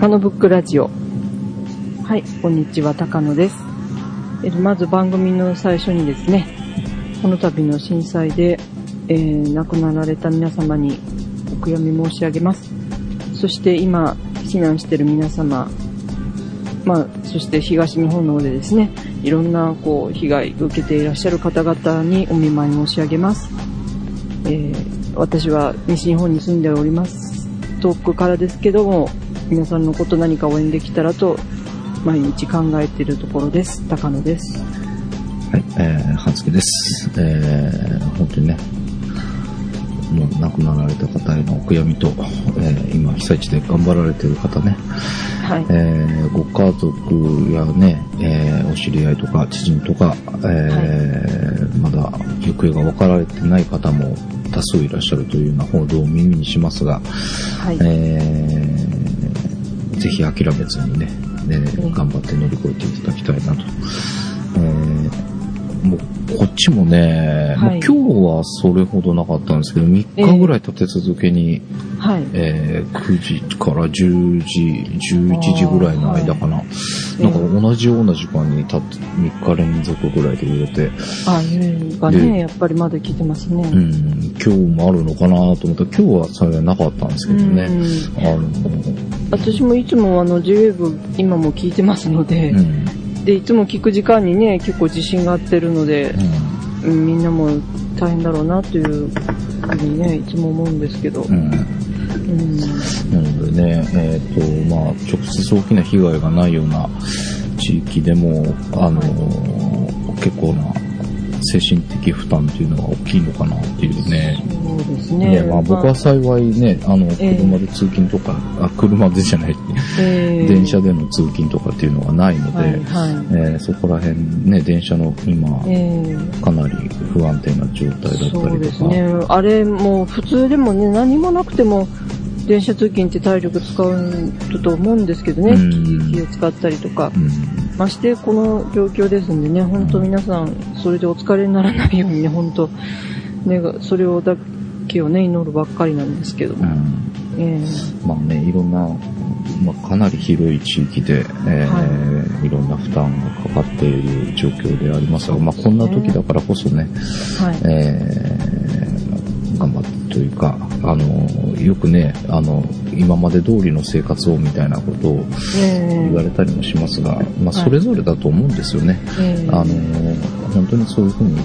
高野ブックラジオ。はい、こんにちは、高野です。えまず番組の最初にですね、この度の震災で、えー亡くなられた皆様にお悔やみ申し上げます。そして今、避難している皆様、まあ、そして東日本の方でですね、いろんなこう被害を受けていらっしゃる方々にお見舞い申し上げます。えー私は西日本に住んでおります。遠くからですけども、皆さんのこと何か応援できたらと、毎日考えているところです。高野です。はい、えー、はつけです。えー、本当にね、もう亡くなられた方へのお悔やみと、えー、今被災地で頑張られている方ね、はい。えー、ご家族やね、えー、お知り合いとか知人とか、えーまだ行方が分かられてない方も多数いらっしゃるというような報道を耳にしますが、はい。えーぜひ諦めずにね、えーうん頑張って乗り越えていただきたいなと。えーもうこっちもね、はいまあ今日はそれほどなかったんですけど、3日ぐらい立て続けに、はい。えー9時から10時、11時ぐらいの間かな。いなんか同じような時間に立って3日連続ぐらいで揺れて、あ、揺れがでね、やっぱりまだ聞いてますね。うん、今日もあるのかなと思ったら、今日はそれはなかったんですけどね。うんあの、私もいつもあの JWAVE 今も聞いてますので、うん。で、いつも聞く時間にね、結構自信が合ってるので、うんうんみんなも大変だろうなというふうにね、いつも思うんですけど。うんうん。なのでね、えっ、と、まあ、直接大きな被害がないような地域でも、あの結構な精神的負担っていうのが大きいのかなっていうね。そうですね。ねまあ、僕は幸いね、あの、ええ車で通勤とか、あ、車でじゃない、えー電車での通勤とかっていうのがないので、はい、はい。えーそこら辺ね、電車の今、えーかなり不安定な状態だったりとか。そうですね。あれ、もう普通でもね、何もなくても、電車通勤って体力使うと思うんですけどね、気を使ったりとか。うん。ましてこの状況ですんでね、本当皆さん、それでお疲れにならないようにね、本当、ね、それをだけをね、祈るばっかりなんですけど。も。うん。えまあね、いろんな、まあ、かなり広い地域で、えーい、ろんな負担がかかっている状況でありますが、まあ、こんな時だからこそね、えはい。えー頑張ってというか、あの、よくね、あの、今まで通りの生活をみたいなことをえ言われたりもしますが、まあ、それぞれだと思うんですよね。ええあの、本当にそういうふうに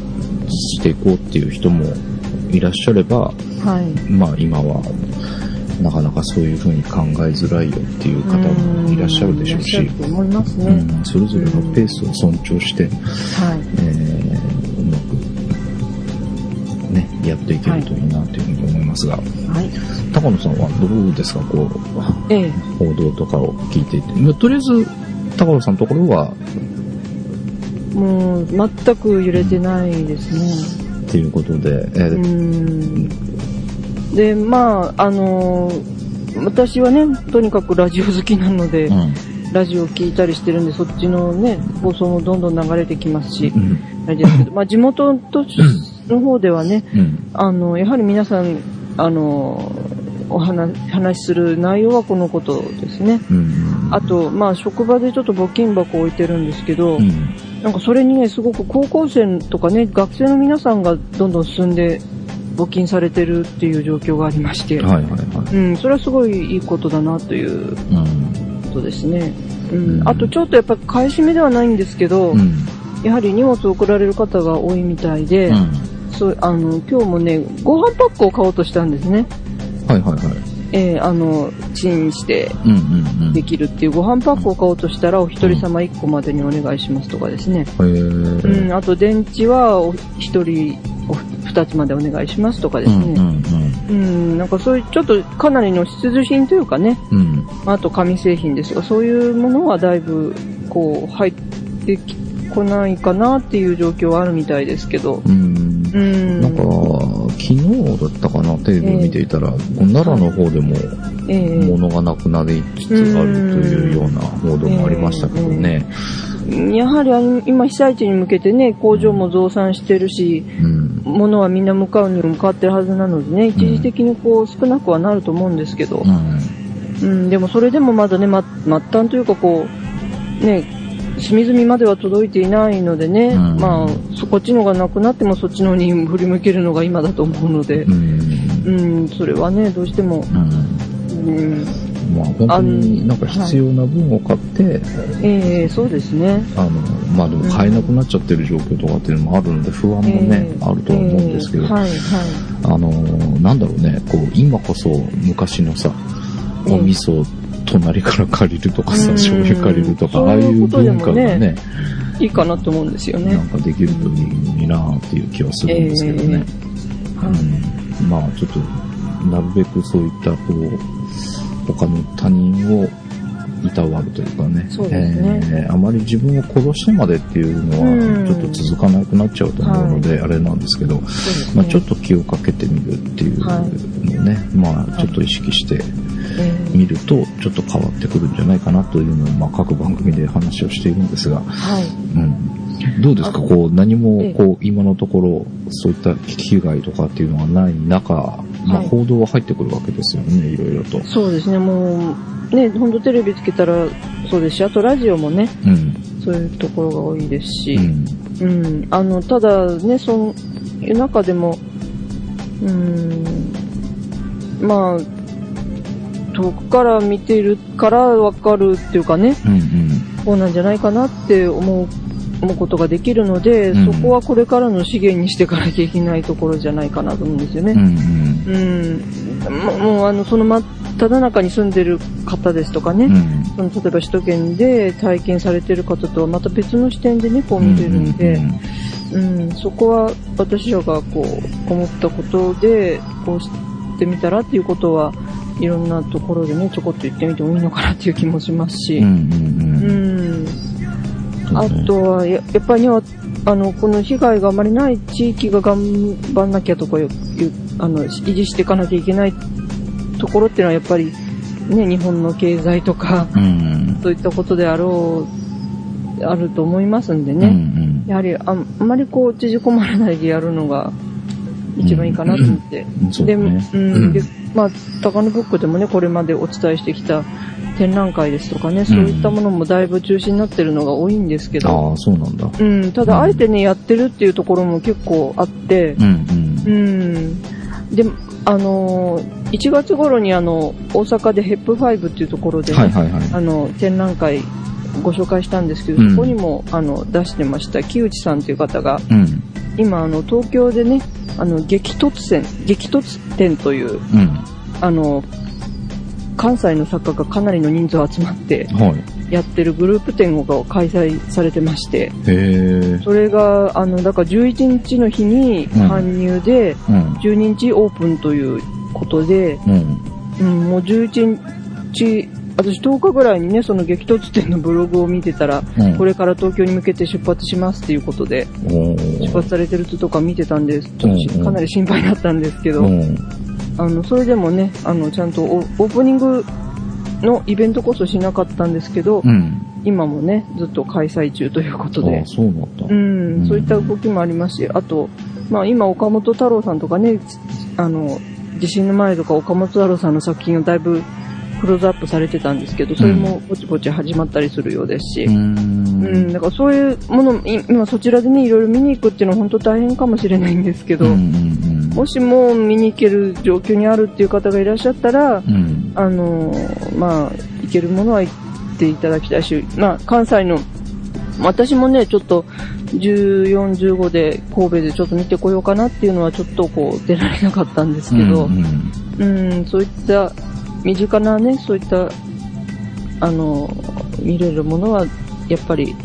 していこうっていう人もいらっしゃれば、はい。まあ今は、なかなかそういうふうに考えづらいよっていう方もいらっしゃるでしょうし、いらっしゃると思いますね。うんそれぞれのペースを尊重して、はい。えーやっていけるといいなというふうに思いますが、はい。高野さんはどうですか、こう、ええ報道とかを聞いていて。まあとりあえず、高野さんのところは、もう、全く揺れてないですね。っていうことで、えうーん。で、まあ、あの私はね、とにかくラジオ好きなので、うんラジオ聞いたりしてるんで、そっちのね、放送もどんどん流れてきますしう、んあれですけど、まあ地元との方ではね、うん。あの、やはり皆さん、あの、お話、話しする内容はこのことですね。うんあと、まあ職場でちょっと募金箱置いてるんですけど、うん。なんかそれにね、すごく高校生とかね、学生の皆さんがどんどん進んで募金されてるっていう状況がありまして、はいはいはい。うん、それはすごいいいことだなといううん。ことですね。ううん。ん、あとちょっとやっぱ買い占めではないんですけど、うん。やはり荷物を送られる方が多いみたいで、うんそうあの今日もね、ご飯パックを買おうとしたんですね。はいはいはい。えーあの、チンしてうんうんうん。できるっていうご飯パックを買おうとしたら、お一人様一個までにお願いしますとかですね。へーうん、あと電池はお一人お二つまでお願いしますとかですね。うんうんうん、なんかそういうちょっとかなりの必需品というかね、うん。うん。あと紙製品ですが、そういうものはだいぶこう入ってきこないかなっていう状況はあるみたいですけど。うんう。ん。なんか、昨日だったかな、テレビを見ていたら、奈良の方でもええ。物がなくなりつつあるというような報道もありましたけどね。やはり今被災地に向けてね、工場も増産してるし、うん。物はみんな向かうにも向かってるはずなのでね、一時的にこう少なくはなると思うんですけど、うん。うん、でもそれでもまだね、ま、末端というかこう、ね、隅々までは届いていないのでね、うんまあ、そこっちのがなくなってもそっちのに振り向けるのが今だと思うのでう、ん。うん、それはね、どうしても、うん。うん、まあ本当になんか必要な分を買って、ええそうですね。あの、まあでも買えなくなっちゃってる状況とかっていうのもあるので不安もね、ええあるとは思うんですけど、ええはい、はい。あの、なんだろうね、こう、今こそ昔のさ、ええお味噌隣から借りるとかさ、うん。醤油借りるとか、ああいう文化がね、いいかなと思うんですよね。なん。かできるといいのになっていう気はするんですけどね。はいうん、まあちょっと、なるべくそういった、こう、他の他人をいたわるというかね。そうね。えーあまり自分を殺してまでっていうのうん。は、ちょっと続かなくなっちゃうと思うので、あれなんですけど、まあちょっと気をかけてみるっていうのをね、まあちょっと意識してええみると、ちょっと変わってくるんじゃないかなというのを、まあ各番組で話をしているんですが、はい。うん。どうですか？あこう、何もええ、こう、今のところ、そういった被害とかっていうのがない中、まあ、はい報道は入ってくるわけですよね、いろいろと。そうですね、もう、ね、ほんとテレビつけたらそうですし、あとラジオもね、うん。そういうところが多いですし、うん。うん、あの、ただね、そういう中でも、うん、まあ、遠くから見ているからわかるっていうかね、うん。うん。こうなんじゃないかなって思う、思うことができるので、うんそこはこれからの資源にしていかなきゃいけないところじゃないかなと思うんですよね。うん。うん。うん、ももうあの、その真っただ中に住んでる方ですとかね、うん。その例えば首都圏で体験されてる方とはまた別の視点でね、こう見れるんで、うん、そこは私らがこう思ったことで、こうしてみたらっていうことは、いろんなところでね、ちょこっと言ってみてもいいのかなっていう気もしますし、うん。うん。ううん。ん、あとはや、やっぱりね、わあの、この被害があまりない地域が頑張んなきゃとかいう、あの、維持していかなきゃいけないところっていうのはやっぱり、ね、日本の経済とか、うん。そういったことであろう、あると思いますんでうん。ね。うん。やはりあ、あんまりこう、縮こまらないでやるのが一番いいかなと思って。うね。うん、で、まあ、高野ブックでもね、これまでお伝えしてきた展覧会ですとかね、そういったものもだいぶ中止になってるのが多いんですけど、ああ、そうなんだ。うん、ただ、あえてね、やってるっていうところも結構あってう、ん。うん、で、あのー、1月頃にあの、大阪でヘップ5っていうところでね、はいはいはい。あの、展覧会ご紹介したんですけど、うんそこにも、あの、出してました、木内さんという方が、うん。今、あの、東京でね、あの、激突戦、激突展という、うん。あの、関西の作家がかなりの人数集まってはい。やってるグループ展が開催されてまして、へえ。それが、あの、だから11日の日にうん搬入で、うん。12日オープンということで、うん。うん、もう11日、私10日ぐらいにね、その激突展のブログを見てたら、うん。これから東京に向けて出発しますっていうことで、お出ー発されてる人とか見てたんです。ちょっとかなり心配だったんですけど、うん。あの、それでもね、あの、ちゃんとオオープニングのイベントこそしなかったんですけど、うん。今もね、ずっと開催中ということでそううんそういった動きもありますし、あと、まあ今岡本太郎さんとかね、あの、地震の前とか岡本太郎さんの作品をだいぶクローズアップされてたんですけど、それもぼちぼち始まったりするようですし、うーうん、ん。だからそういうもの、い今そちらでね、いろいろ見に行くっていうのは本当大変かもしれないんですけど、うんうんもしも見に行ける状況にあるっていう方がいらっしゃったら、うん。うん。あのーまあ、行けるものは行っていただきたいし、まあ、関西の、私もね、ちょっと、14、15で神戸でちょっと見てこようかなっていうのはちょっとこう出られなかったんですけど、うんうん、そういった身近なね、そういった、あの、見れるものは、やっぱり、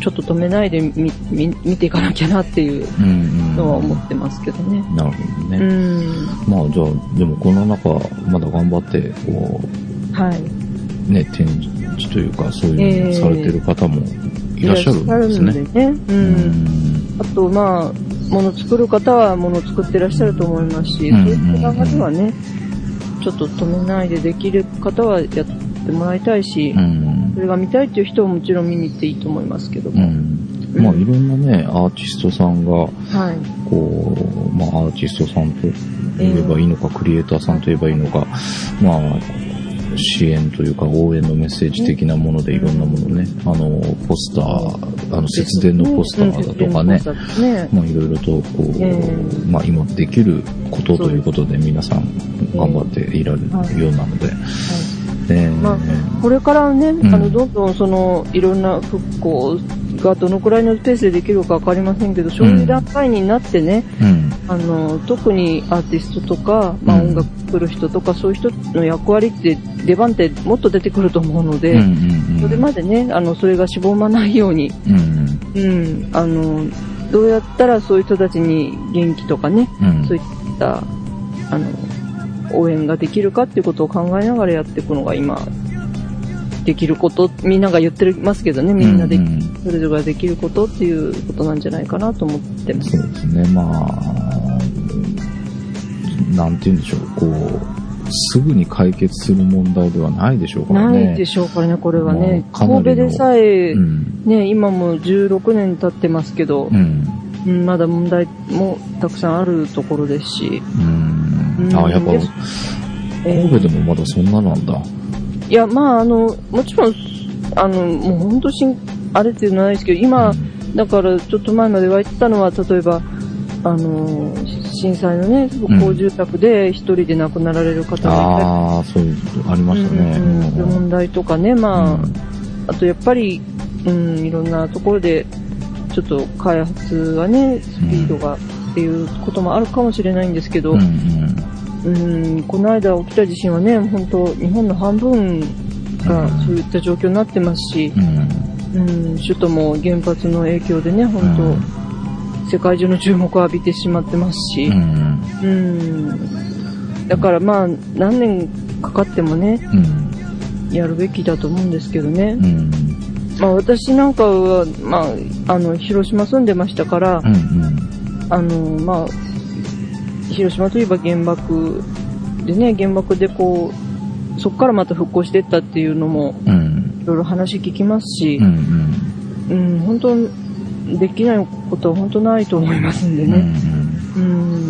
ちょっと止めないで見見見ていかなきゃなっていううんうん。のは思ってますけどね。なるほどうね。ん、まあじゃあ、でもこの中、まだ頑張って、こはい。う、ね、展示というか、そういうのをされてる方もいらっしゃるんですいらっしゃるね。んでね。うん。あと、まあ、もの作る方はもの作ってらっしゃると思いますし、うんそういった側ではね、ちょっと止めないでできる方はやってもらいたいし、うん。それが見たいっていう人はもちろん見に行っていいと思いますけどうも。ん。まあいろんなね、アーティストさんが、はい。こう、まあアーティストさんと言えばいいのか、クリエイターさんと言えばいいのか、まあ、支援というか応援のメッセージ的なものでいろんなものね、あの、ポスター、あの、節電のポスターだとかね、まあいろいろとこう、まあ今できることということで皆さん頑張っていられるようなので、まあ、これからね、あのどんどんそのいろんな復興がどのくらいのペースでできるか分かりませんけど、そういう段階になってね、うん、あの特にアーティストとか、まあ、音楽作る人とか、そういう人の役割って出番ってもっと出てくると思うので、それまでねあのそれがしぼまないように、うん、あのどうやったらそういう人たちに元気とかね、そういったあの応援ができるかっていうことを考えながらやっていくのが今、できること、みんなが言ってますけどね、みんなで、それぞれができることっていうことなんじゃないかなと思ってます。そうですね、まあ、なんて言うんでしょう、こう、すぐに解決する問題ではないでしょうからね。ないでしょうからね、これはね。神戸でさえ、うん、ね、今も16年経ってますけど、うん、まだ問題もたくさんあるところですし。うんあ、やっぱ、神戸でもまだそんななんだ。いや、まあ、あの、もちろん、あの、もう本当しん、あれっていうのはないですけど、今、うん、だからちょっと前まで言われてたのは、例えば、あの、震災のね、復興住宅で一人で亡くなられる方がいたり、うん、ああ、そういう、ありましたね。うんうん、問題とかね、まあ、あとやっぱり、うん、いろんなところで、ちょっと開発はね、スピードがっていうこともあるかもしれないんですけど、うん、うん、この間起きた地震はね、本当日本の半分がそういった状況になってますし、うん、うん、首都も原発の影響でね、本当、世界中の注目を浴びてしまってますし、うん、だからまあ、何年かかってもね、やるべきだと思うんですけどね。まあ私なんかは、まあ、あの、広島住んでましたから、うんうん。あの、まあ、広島といえば原爆でね、原爆でこう、そこからまた復興していったっていうのも、いろいろ話聞きますし、うん、うん、本当、できないことは本当ないと思いますんでね。うん。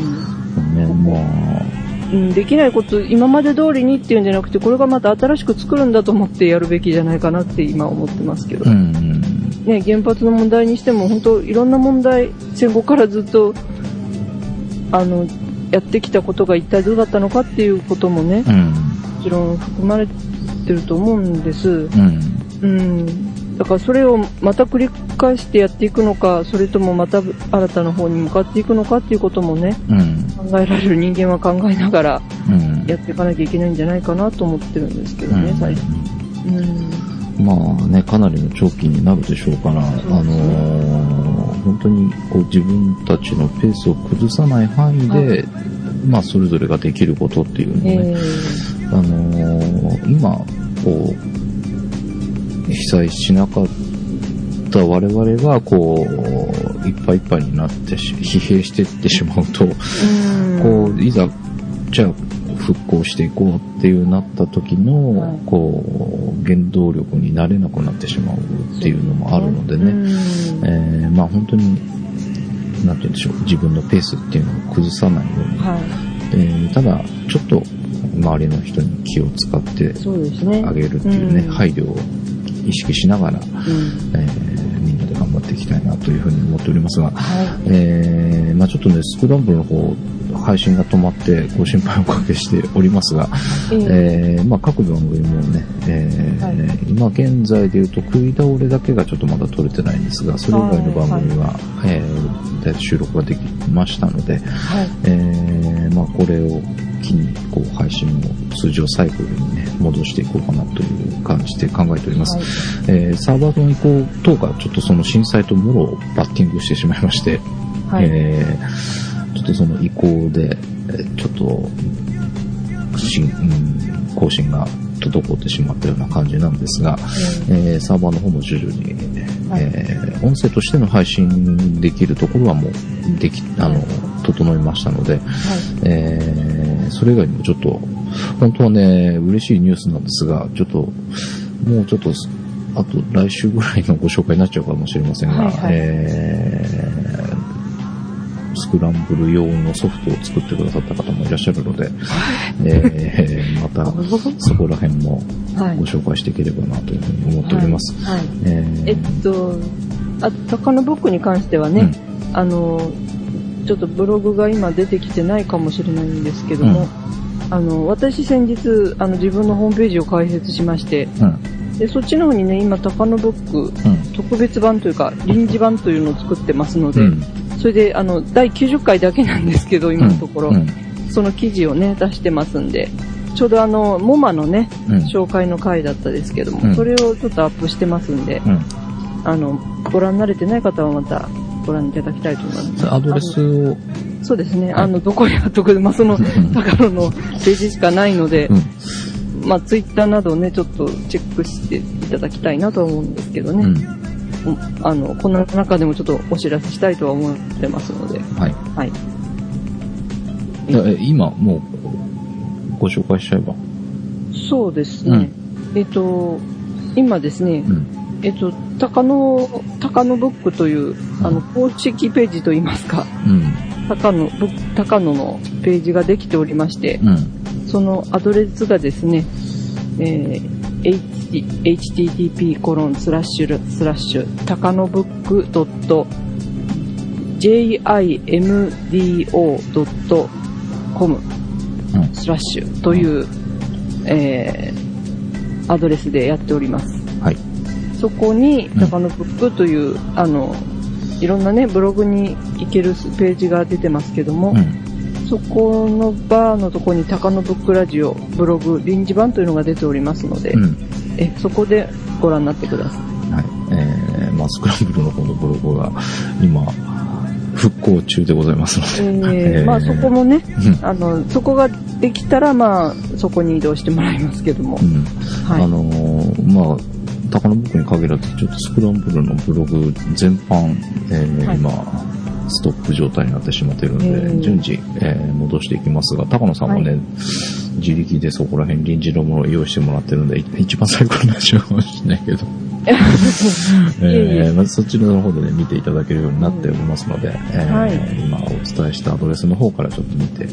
うん、できないこと、今まで通りにっていうんじゃなくて、これがまた新しく作るんだと思ってやるべきじゃないかなって今思ってますけど。うんね、原発の問題にしても本当いろんな問題戦後からずっとあのやってきたことが一体どうだったのかっていうこともね、うん、もちろん含まれてると思うんです、うん、うん、だからそれをまた繰り返してやっていくのかそれともまた新たな方に向かっていくのかっていうこともね、うん、考えられる人間は考えながらやっていかなきゃいけないんじゃないかなと思ってるんですけどね、最初。うん。まあね、かなりの長期になるでしょうから、あのー、本当にこう自分たちのペースを崩さない範囲で、まあそれぞれができることっていうのをね、あのー、今、こう、被災しなかった我々が、こう、いっぱいいっぱいになって疲弊していってしまうと、こう、いざ、じゃあ復興していこうっていうなった時の、はい、こう、原動力になれなくなってしまうっていうのもあるのでね、えー、まあ本当に、なんて言うんでしょう、自分のペースっていうのを崩さないように、はい、えー、ただ、ちょっと周りの人に気を使ってあげるっていうね、うね配慮を意識しながら、うん、えー、いきたいなというふうに思っておりますが、はい、えー、まあちょっとね、スクランブルの方、配信が止まってご心配おかけしておりますが、えー、えー、まあ、各番組もね、えーはい、今現在で言うと食い倒れだけがちょっとまだ撮れてないんですが、それ以外の番組は、はい、えー、収録ができましたので、はい、えー、まあ、これを機にこう配信を通常サイクルにね、戻していこうかなという感じで考えております。はい、えー、サーバーの移行等がちょっとその震災ともろバッティングしてしまいまして、はい、えーちょっとその移行で、ちょっと、新、うん、更新が滞ってしまったような感じなんですが、うん、えー、サーバーの方も徐々に、はい、えー、音声としての配信できるところはもうでき、あの、整いましたので、はい、えー、それ以外にもちょっと、本当はね、嬉しいニュースなんですが、ちょっと、もうちょっと、あと来週ぐらいのご紹介になっちゃうかもしれませんが、はいはい、えースクランブル用のソフトを作ってくださった方もいらっしゃるので、えー、また そこら辺もご紹介していければなというふうに思っております。はい。はい、えー、えっと、あ、高野ブックに関してはね、うん、あの、ちょっとブログが今出てきてないかもしれないんですけども、うん、あの、私先日、あの、自分のホームページを開設しまして、うん、で、そっちの方にね、今、高野ブック、特別版というか、臨時版というのを作ってますので、それで、あの、第90回だけなんですけど、今のところ、その記事をね、出してますんで、ちょうどあの、モマのね、紹介の回だったですけども、それをちょっとアップしてますんで、あの、ご覧になれてない方はまたご覧いただきたいと思います。アドレスをそうですね、あの、どこに貼っとくまあ、その、高野のページしかないので、うん、まあ、ツイッターなどね、ちょっとチェックしていただきたいなと思うんですけどね。うんあの、この中でもちょっとお知らせしたいとは思ってますので。はい。はい。え今、もう、ご紹介しちゃえば。そうですね。うん、えっと、今ですね、うん、えっと、高野、高野ブックという、あの、公式ページといいますか、うん、高野、高野のページができておりまして、うん、そのアドレスがですね、えー、http コロンスラッシュスラッシュ高野ブックドット jimdo.com スラッシュという、えー、アドレスでやっております。はい。そこに、高野ブックという、あの、いろんなね、ブログに行けるページが出てますけども、うん、そこのバーのとこに高野ブックラジオ、ブログ、臨時版というのが出ておりますので、うん、えそこでご覧になってください。はい。えー、まあ、スクランブルの方のブログが今、復興中でございますので。えー、まあそこもね、あの、そこができたら、まあ、そこに移動してもらいますけども。うん、はい、あのー、まあ、高野僕に限らず、ちょっとスクランブルのブログ全般、えー、はい、今、ストップ状態になってしまっているので、順次、えー、戻していきますが、高野さんもね、はい、自力でそこら辺臨時のものを用意してもらってるんで、一番最高になっちゃうかもしれないけど。えー、まずそっちの方でね、見ていただけるようになっておりますので、えーはい、今お伝えしたアドレスの方からちょっと見て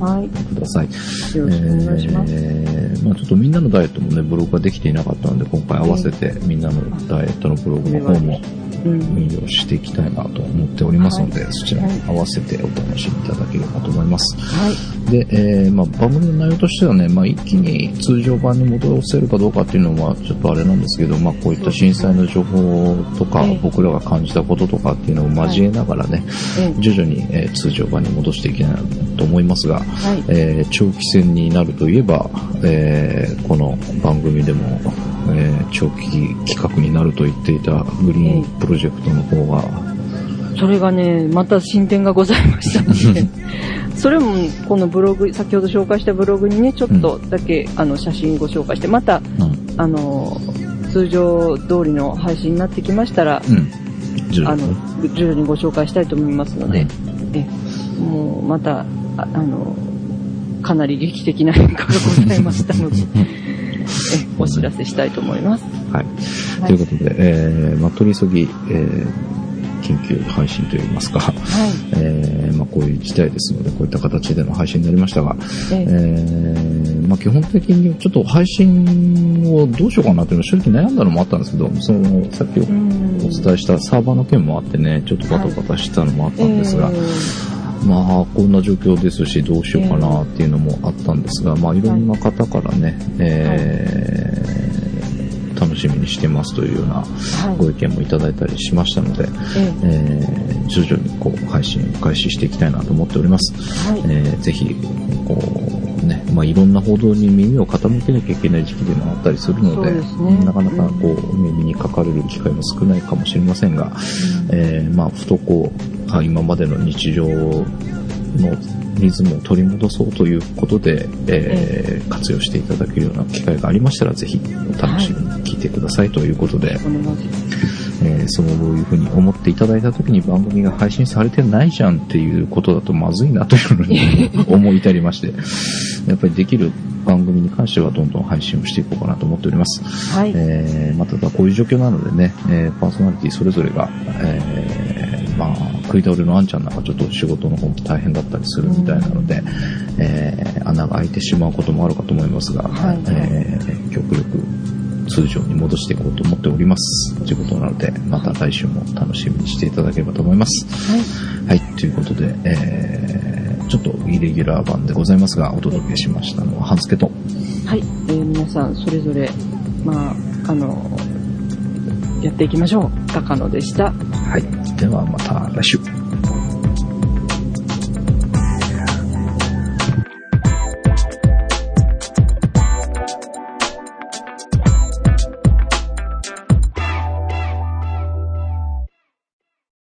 はい。ください。よろしくお願いします。えー、まあちょっとみんなのダイエットもね、ブログができていなかったので、今回合わせてみんなのダイエットのブログの方も運用していきたい。なと思っておりますので、はい、そちらに合わせてお楽しみいただければと思います。はい。で、えー、まあ番組の内容としてはね、まあ一気に通常版に戻せるかどうかっていうのはちょっとあれなんですけど、まあこういった震災の情報とか、僕らが感じたこととかっていうのを交えながらね、徐々に、え通常版に戻していきたいなと思いますが、はい、えー、長期戦になるといえば、えー、この番組でも、えー、長期企画になると言っていたグリーンプロジェクトの方が、それがね、また進展がございましたので、それもこのブログ、先ほど紹介したブログにね、ちょっとだけ、うん、あの写真ご紹介して、また、うん、あの、通常通りの配信になってきましたら、うん、あの、徐々にご紹介したいと思いますので、えもうまた、あの、かなり劇的な変化がございましたので。え、お知らせしたいと思います。はい。はい、ということで、えー、まあ、取り急ぎ、えー、緊急配信といいますか、はい、えー、まあ、こういう事態ですので、こういった形での配信になりましたが、ええ。ー、まあ、基本的にちょっと配信をどうしようかなというの正直悩んだのもあったんですけど、その、さっきお伝えしたサーバーの件もあってね、ちょっとバタバタしたのもあったんですが、はいえ。ーまあ、こんな状況ですし、どうしようかなっていうのもあったんですが、まあ、いろんな方からね、えー、楽しみにしてますというようなご意見もいただいたりしましたので、えー、徐々にこう配信を開始していきたいなと思っております。はい、えー、ぜひ、こう、ね、まあ、いろんな報道に耳を傾けなきゃいけない時期でもあったりするので、ね、なかなかこう、耳にかかれる機会も少ないかもしれませんが、うん、えー、まあ、ふとこう、今までの日常のリズムを取り戻そうということで、えー、活用していただけるような機会がありましたら、ぜひお楽しみに聞いてくださいということで、はい、えー、そういうふうに思っていただいた時に番組が配信されてないじゃんっていうことだとまずいなというのに思い至りまして、やっぱりできる番組に関してはどんどん配信をしていこうかなと思っております。はい。えー、まあ、ただこういう状況なのでね、えー、パーソナリティそれぞれが、えーまあ、食い倒れのあんちゃんなんかちょっと仕事の方も大変だったりするみたいなので、えー、穴が開いてしまうこともあるかと思いますが、はいえー、極力通常に戻していこうと思っております。ということなので、また来週も楽しみにしていただければと思います。はい。はい、ということで、えー、ちょっとイレギュラー版でございますが、お届けしましたのは、半助と、はい。えー皆さん、それぞれ、まあ、あの、やっていきましょう。高野でした。はい、ではまた来週。